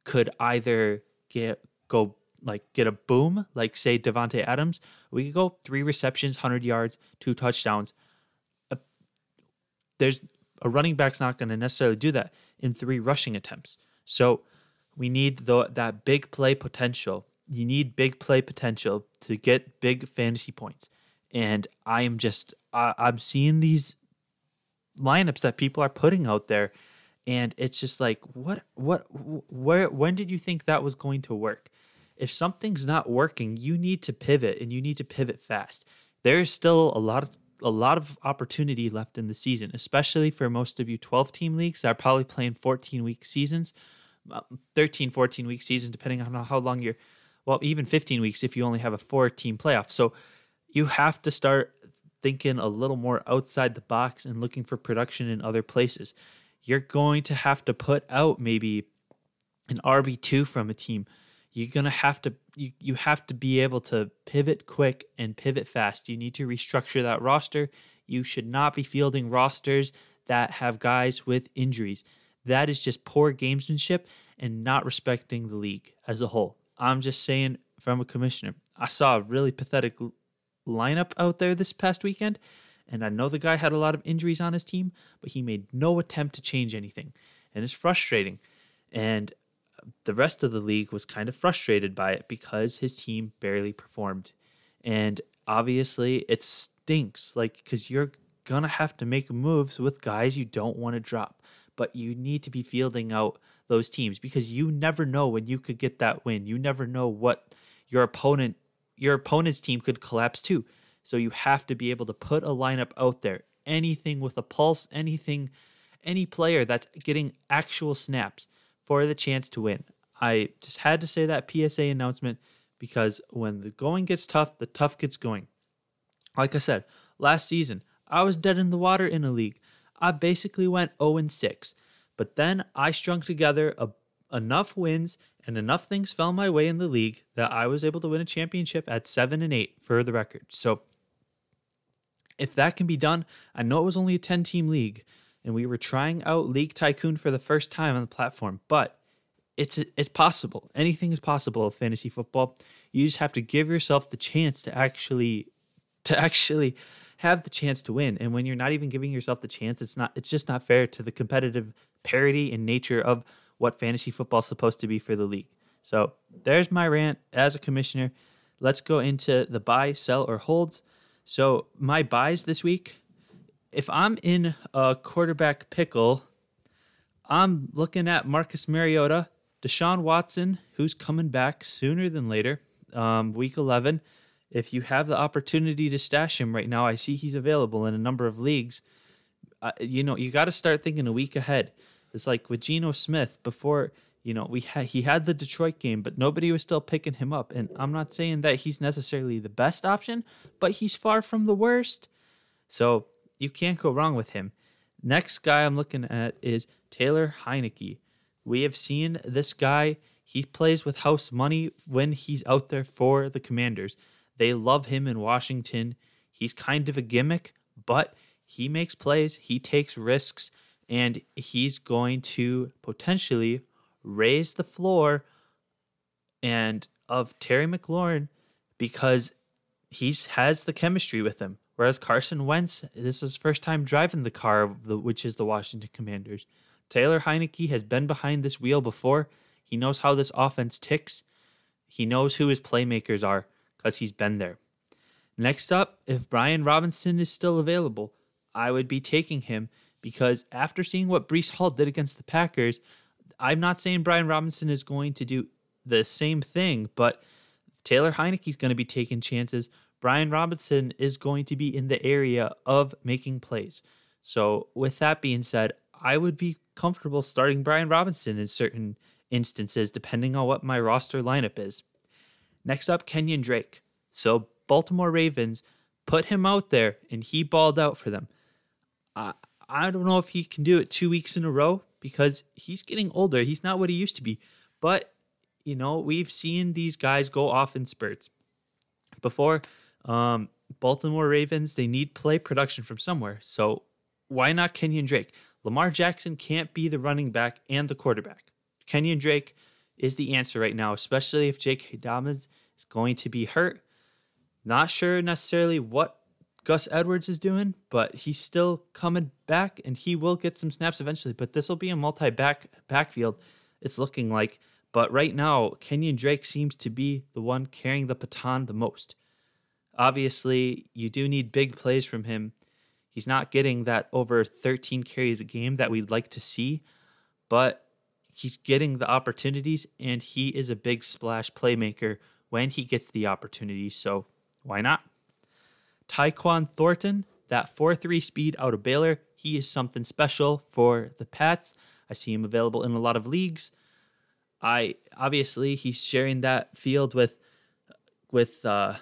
could either get go like get a boom, like say Davante Adams, we could go three receptions, hundred yards, two touchdowns. There's a running back's not going to necessarily do that in three rushing attempts. So we need the, that big play potential. You need big play potential to get big fantasy points. And I am just I, I'm seeing these lineups that people are putting out there and it's just like what what where when did you think that was going to work if something's not working, you need to pivot and you need to pivot fast. There is still a lot of a lot of opportunity left in the season, especially for most of you 12 team leagues that are probably playing 14 week seasons, 13, 14 week seasons, depending on how long you're, well, even 15 weeks if you only have a four team playoff. So you have to start thinking a little more outside the box and looking for production in other places. You're going to have to put out maybe an RB2 from a team you're gonna have to you, you have to be able to pivot quick and pivot fast. You need to restructure that roster. You should not be fielding rosters that have guys with injuries. That is just poor gamesmanship and not respecting the league as a whole. I'm just saying from a commissioner. I saw a really pathetic lineup out there this past weekend, and I know the guy had a lot of injuries on his team, but he made no attempt to change anything. And it's frustrating. And the rest of the league was kind of frustrated by it because his team barely performed. And obviously, it stinks, like, because you're to have to make moves with guys you don't want to drop, but you need to be fielding out those teams because you never know when you could get that win. You never know what your opponent your opponent's team could collapse too. So you have to be able to put a lineup out there. Anything with a pulse, anything any player that's getting actual snaps for the chance to win. I just had to say that PSA announcement because when the going gets tough, the tough gets going. Like I said, last season, I was dead in the water in a league. I basically went 0 6. But then I strung together a, enough wins and enough things fell my way in the league that I was able to win a championship at 7 and 8 for the record. So if that can be done, I know it was only a 10 team league and we were trying out League Tycoon for the first time on the platform, but it's it's possible. Anything is possible of fantasy football. You just have to give yourself the chance to actually to actually have the chance to win. And when you're not even giving yourself the chance, it's not it's just not fair to the competitive parity and nature of what fantasy football is supposed to be for the league. So there's my rant as a commissioner. Let's go into the buy, sell, or holds. So my buys this week, if I'm in a quarterback pickle, I'm looking at Marcus Mariota, Deshaun Watson, who's coming back sooner than later, um, week 11. If you have the opportunity to stash him right now, I see he's available in a number of leagues. Uh, you know, you got to start thinking a week ahead. It's like with Geno Smith before, you know, we had he had the Detroit game, but nobody was still picking him up. And I'm not saying that he's necessarily the best option, but he's far from the worst. So you can't go wrong with him. Next guy I'm looking at is Taylor Heinicke. We have seen this guy. He plays with house money when he's out there for the Commanders. They love him in Washington. He's kind of a gimmick, but he makes plays, he takes risks, and he's going to potentially raise the floor and of Terry McLaurin because he has the chemistry with him. Whereas Carson Wentz, this is his first time driving the car, which is the Washington Commanders. Taylor Heinicke has been behind this wheel before. He knows how this offense ticks. He knows who his playmakers are because he's been there. Next up, if Brian Robinson is still available, I would be taking him because after seeing what Breece Hall did against the Packers, I'm not saying Brian Robinson is going to do the same thing, but Taylor Heinicke is going to be taking chances. Brian Robinson is going to be in the area of making plays. So, with that being said, I would be comfortable starting Brian Robinson in certain instances, depending on what my roster lineup is. Next up, Kenyon Drake. So, Baltimore Ravens put him out there and he balled out for them. Uh, I don't know if he can do it two weeks in a row because he's getting older. He's not what he used to be. But, you know, we've seen these guys go off in spurts. Before, um, Baltimore Ravens, they need play production from somewhere. So why not Kenyon Drake? Lamar Jackson can't be the running back and the quarterback. Kenyon Drake is the answer right now, especially if J.K. Dobbins is going to be hurt. Not sure necessarily what Gus Edwards is doing, but he's still coming back and he will get some snaps eventually. But this will be a multi back backfield, it's looking like. But right now, Kenyon Drake seems to be the one carrying the baton the most. Obviously, you do need big plays from him. He's not getting that over 13 carries a game that we'd like to see, but he's getting the opportunities and he is a big splash playmaker when he gets the opportunities. So why not? Tyquan Thornton, that 4 3 speed out of Baylor, he is something special for the Pats. I see him available in a lot of leagues. I obviously he's sharing that field with with uh,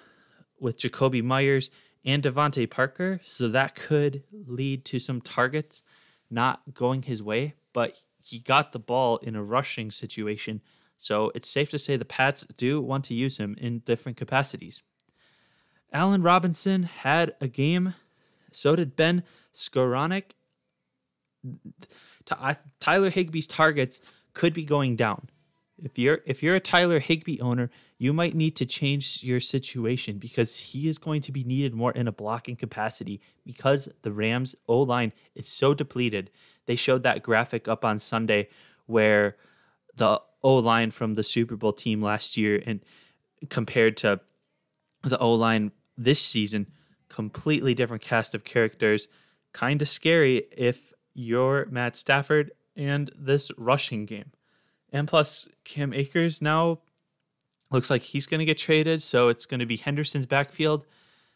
with Jakobi Meyers and DeVante Parker, so that could lead to some targets not going his way. But he got the ball in a rushing situation, so it's safe to say the Pats do want to use him in different capacities. Allen Robinson had a game. So did Ben Skowronek. Tyler Higbee's targets could be going down. If you're if you're a Tyler Higby owner, you might need to change your situation because he is going to be needed more in a blocking capacity because the Rams O line is so depleted. They showed that graphic up on Sunday where the O line from the Super Bowl team last year and compared to the O line this season, completely different cast of characters. Kind of scary if you're Matt Stafford and this rushing game. And plus, Cam Akers now looks like he's going to get traded. So it's going to be Henderson's backfield.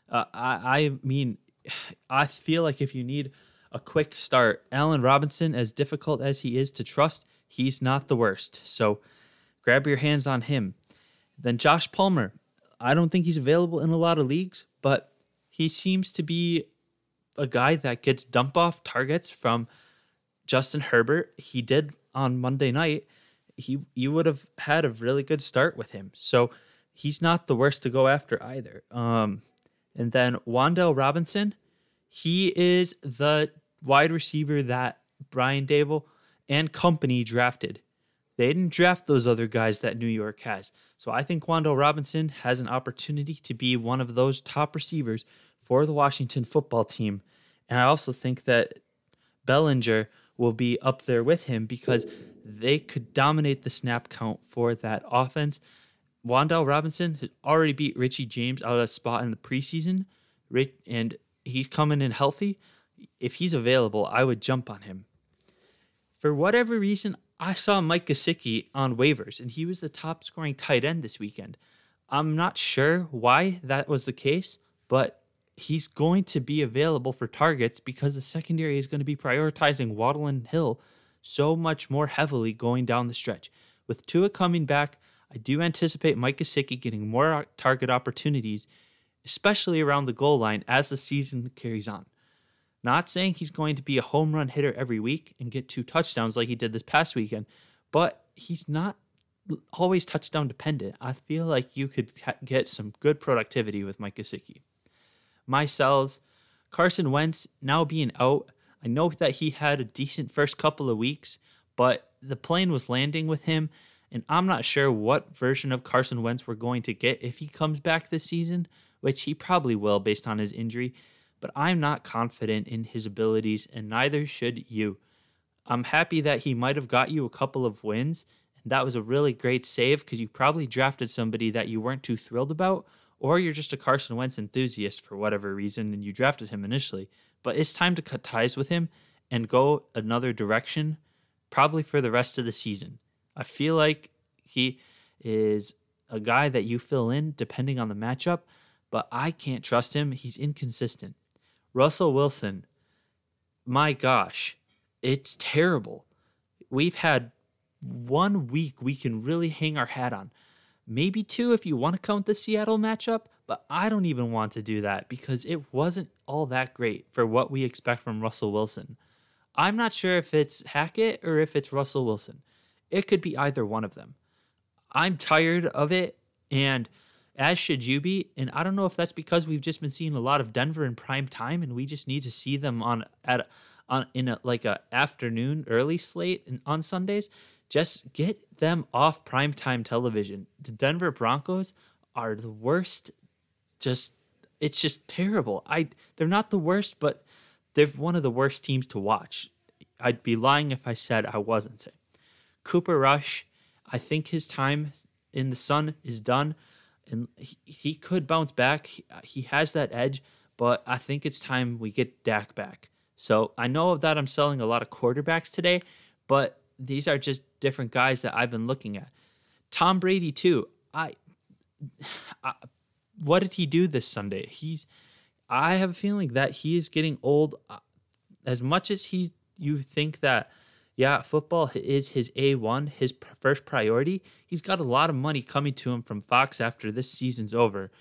Uh, I, I mean, I feel like if you need a quick start, Allen Robinson, as difficult as he is to trust, he's not the worst. So grab your hands on him. Then Josh Palmer. I don't think he's available in a lot of leagues, but he seems to be a guy that gets dump off targets from Justin Herbert. He did on Monday night. He you would have had a really good start with him. So he's not the worst to go after either. Um, and then Wan'Dale Robinson, he is the wide receiver that Brian Daboll and company drafted. They didn't draft those other guys that New York has. So I think Wan'Dale Robinson has an opportunity to be one of those top receivers for the Washington football team. And I also think that Bellinger will be up there with him because they could dominate the snap count for that offense. Wan'Dale Robinson had already beat Richie James out of a spot in the preseason, and he's coming in healthy. If he's available, I would jump on him. For whatever reason, I saw Mike Gesicki on waivers, and he was the top scoring tight end this weekend. I'm not sure why that was the case, but he's going to be available for targets because the secondary is going to be prioritizing Waddle and Hill so much more heavily going down the stretch. With Tua coming back, I do anticipate Mike Gesicki getting more target opportunities, especially around the goal line as the season carries on. Not saying he's going to be a home run hitter every week and get two touchdowns like he did this past weekend, but he's not always touchdown dependent. I feel like you could get some good productivity with Mike Gesicki. My cells, Carson Wentz now being out. I know that he had a decent first couple of weeks, but the plane was landing with him, and I'm not sure what version of Carson Wentz we're going to get if he comes back this season, which he probably will based on his injury but I'm not confident in his abilities, and neither should you. I'm happy that he might have got you a couple of wins, and that was a really great save because you probably drafted somebody that you weren't too thrilled about, or you're just a Carson Wentz enthusiast for whatever reason and you drafted him initially. But it's time to cut ties with him and go another direction, probably for the rest of the season. I feel like he is a guy that you fill in depending on the matchup, but I can't trust him. He's inconsistent. Russell Wilson, my gosh, it's terrible. We've had one week we can really hang our hat on. Maybe two if you want to count the Seattle matchup, but I don't even want to do that because it wasn't all that great for what we expect from Russell Wilson. I'm not sure if it's Hackett or if it's Russell Wilson. It could be either one of them. I'm tired of it and as should you be. And I don't know if that's because we've just been seeing a lot of Denver in prime time, and we just need to see them on at on in a like a afternoon early slate on Sundays. Just get them off prime time television. The Denver Broncos are the worst. Just it's just terrible. I they're not the worst, but they're one of the worst teams to watch. I'd be lying if I said I wasn't. Cooper Rush, I think his time in the sun is done and he, he could bounce back. He, he has that edge, but I think it's time we get Dak back. So I know that I'm selling a lot of quarterbacks today, but these are just different guys that I've been looking at. Tom Brady too. I, I what did he do this Sunday? He's I have a feeling that he is getting old. Uh, as much as he you think that yeah, football is his A1, his first priority. He's got a lot of money coming to him from Fox after this season's over.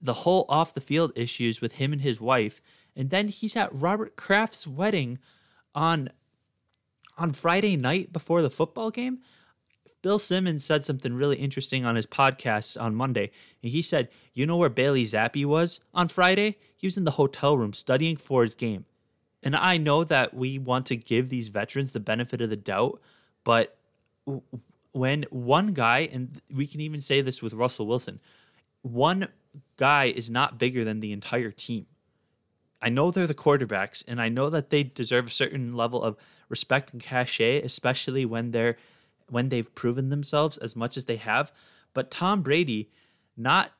The whole off the field issues with him and his wife. And then he's at Robert Kraft's wedding on on Friday night before the football game. Bill Simmons said something really interesting on his podcast on Monday. And he said, You know where Bailey Zappe was on Friday? He was in the hotel room studying for his game. And I know that we want to give these veterans the benefit of the doubt, but when one guy, and we can even say this with Russell Wilson, one guy is not bigger than the entire team. I know they're the quarterbacks, and I know that they deserve a certain level of respect and cachet, especially when they're when they've proven themselves as much as they have. But Tom Brady, not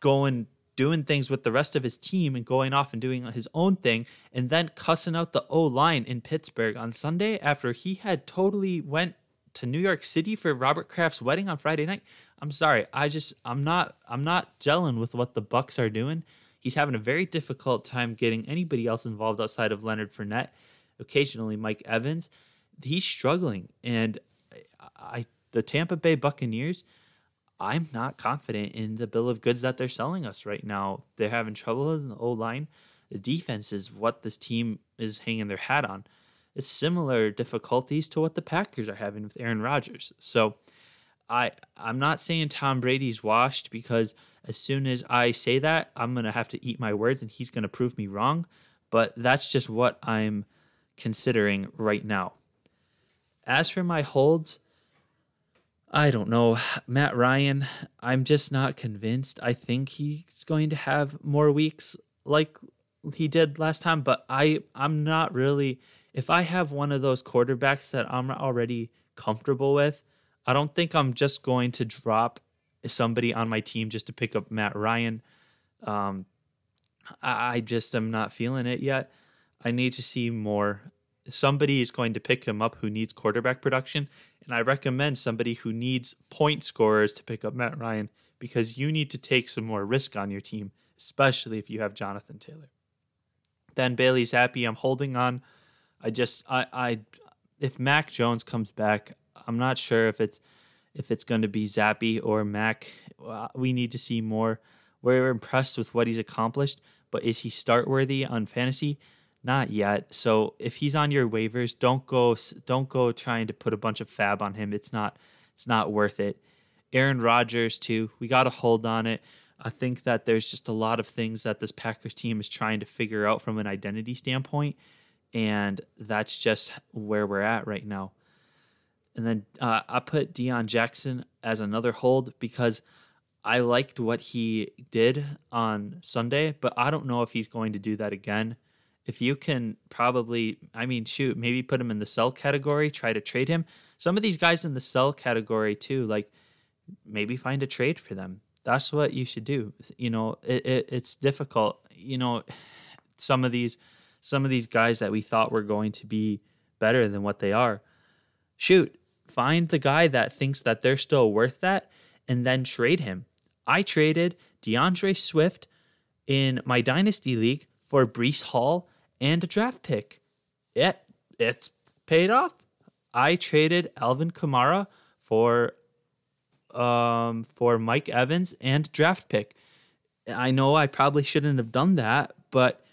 going doing things with the rest of his team and going off and doing his own thing and then cussing out the O line in Pittsburgh on Sunday after he had totally went to New York City for Robert Kraft's wedding on Friday night. I'm sorry, I just I'm not I'm not gelling with what the Bucs are doing. He's having a very difficult time getting anybody else involved outside of Leonard Fournette, occasionally Mike Evans. He's struggling, and I the Tampa Bay Buccaneers. I'm not confident in the bill of goods that they're selling us right now. They're having trouble in the O line. The defense is what this team is hanging their hat on. It's similar difficulties to what the Packers are having with Aaron Rodgers. So I I'm not saying Tom Brady's washed because as soon as I say that, I'm gonna have to eat my words and he's gonna prove me wrong. But that's just what I'm considering right now. As for my holds, I don't know. Matt Ryan, I'm just not convinced. I think he's going to have more weeks like he did last time, but I I'm not really if I have one of those quarterbacks that I'm already comfortable with, I don't think I'm just going to drop somebody on my team just to pick up Matt Ryan. Um, I just am not feeling it yet. I need to see more. Somebody is going to pick him up who needs quarterback production, and I recommend somebody who needs point scorers to pick up Matt Ryan because you need to take some more risk on your team, especially if you have Jonathan Taylor. Then Bailey's Zappe. I'm holding on. I just I I if Mac Jones comes back, I'm not sure if it's if it's going to be Zappe or Mac. Uh, we need to see more. We're impressed with what he's accomplished, but is he start worthy on fantasy? Not yet. So if he's on your waivers, don't go don't go trying to put a bunch of fab on him. It's not it's not worth it. Aaron Rodgers too. We got to hold on it. I think that there's just a lot of things that this Packers team is trying to figure out from an identity standpoint, and that's just where we're at right now. And then uh, I put Deon Jackson as another hold because I liked what he did on Sunday, but I don't know if he's going to do that again. If you can probably, I mean, shoot, maybe put him in the sell category, try to trade him. Some of these guys in the sell category too, like maybe find a trade for them. That's what you should do. You know, it, it, it's difficult. You know, some of these some of these guys that we thought were going to be better than what they are. Shoot, find the guy that thinks that they're still worth that and then trade him. I traded D'Andre Swift in my dynasty league for Breece Hall and a draft pick. It it's paid off. I traded Alvin Kamara for um for Mike Evans and draft pick. I know I probably shouldn't have done that, but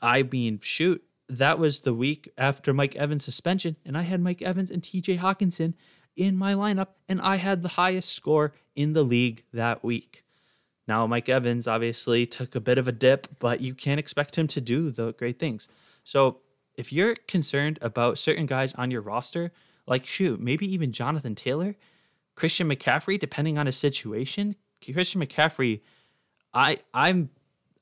I mean, shoot, that was the week after Mike Evans' suspension, and I had Mike Evans and TJ Hockenson in my lineup, and I had the highest score in the league that week. Now, Mike Evans obviously took a bit of a dip, but you can't expect him to do the great things. So, if you're concerned about certain guys on your roster, like shoot, maybe even Jonathan Taylor, Christian McCaffrey, depending on his situation, Christian McCaffrey, I I'm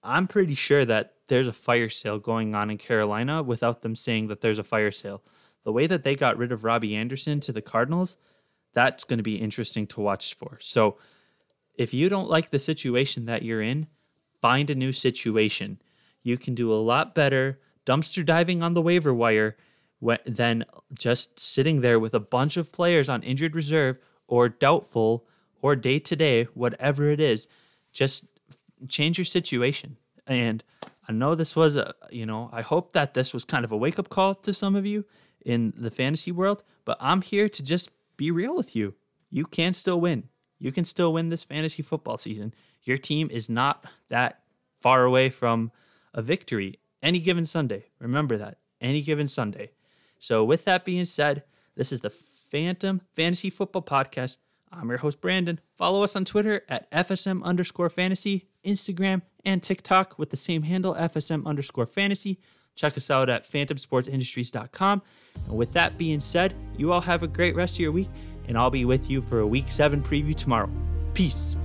I'm pretty sure that there's a fire sale going on in Carolina without them saying that there's a fire sale. The way that they got rid of Robbie Anderson to the Cardinals, that's going to be interesting to watch for. So if you don't like the situation that you're in, find a new situation. You can do a lot better dumpster diving on the waiver wire than just sitting there with a bunch of players on injured reserve or doubtful or day to day, whatever it is. Just change your situation. And I know this was a, you know, I hope that this was kind of a wake up call to some of you in the fantasy world, but I'm here to just be real with you. You can still win. You can still win this fantasy football season. Your team is not that far away from a victory any given Sunday. Remember that. Any given Sunday. So, with that being said, this is the Phantom Fantasy Football Podcast. I'm your host, Brandon. Follow us on Twitter at FSM underscore fantasy, Instagram, and TikTok with the same handle, FSM underscore fantasy. Check us out at phantomsportsindustries.com. And with that being said, you all have a great rest of your week, and I'll be with you for a week seven preview tomorrow. Peace.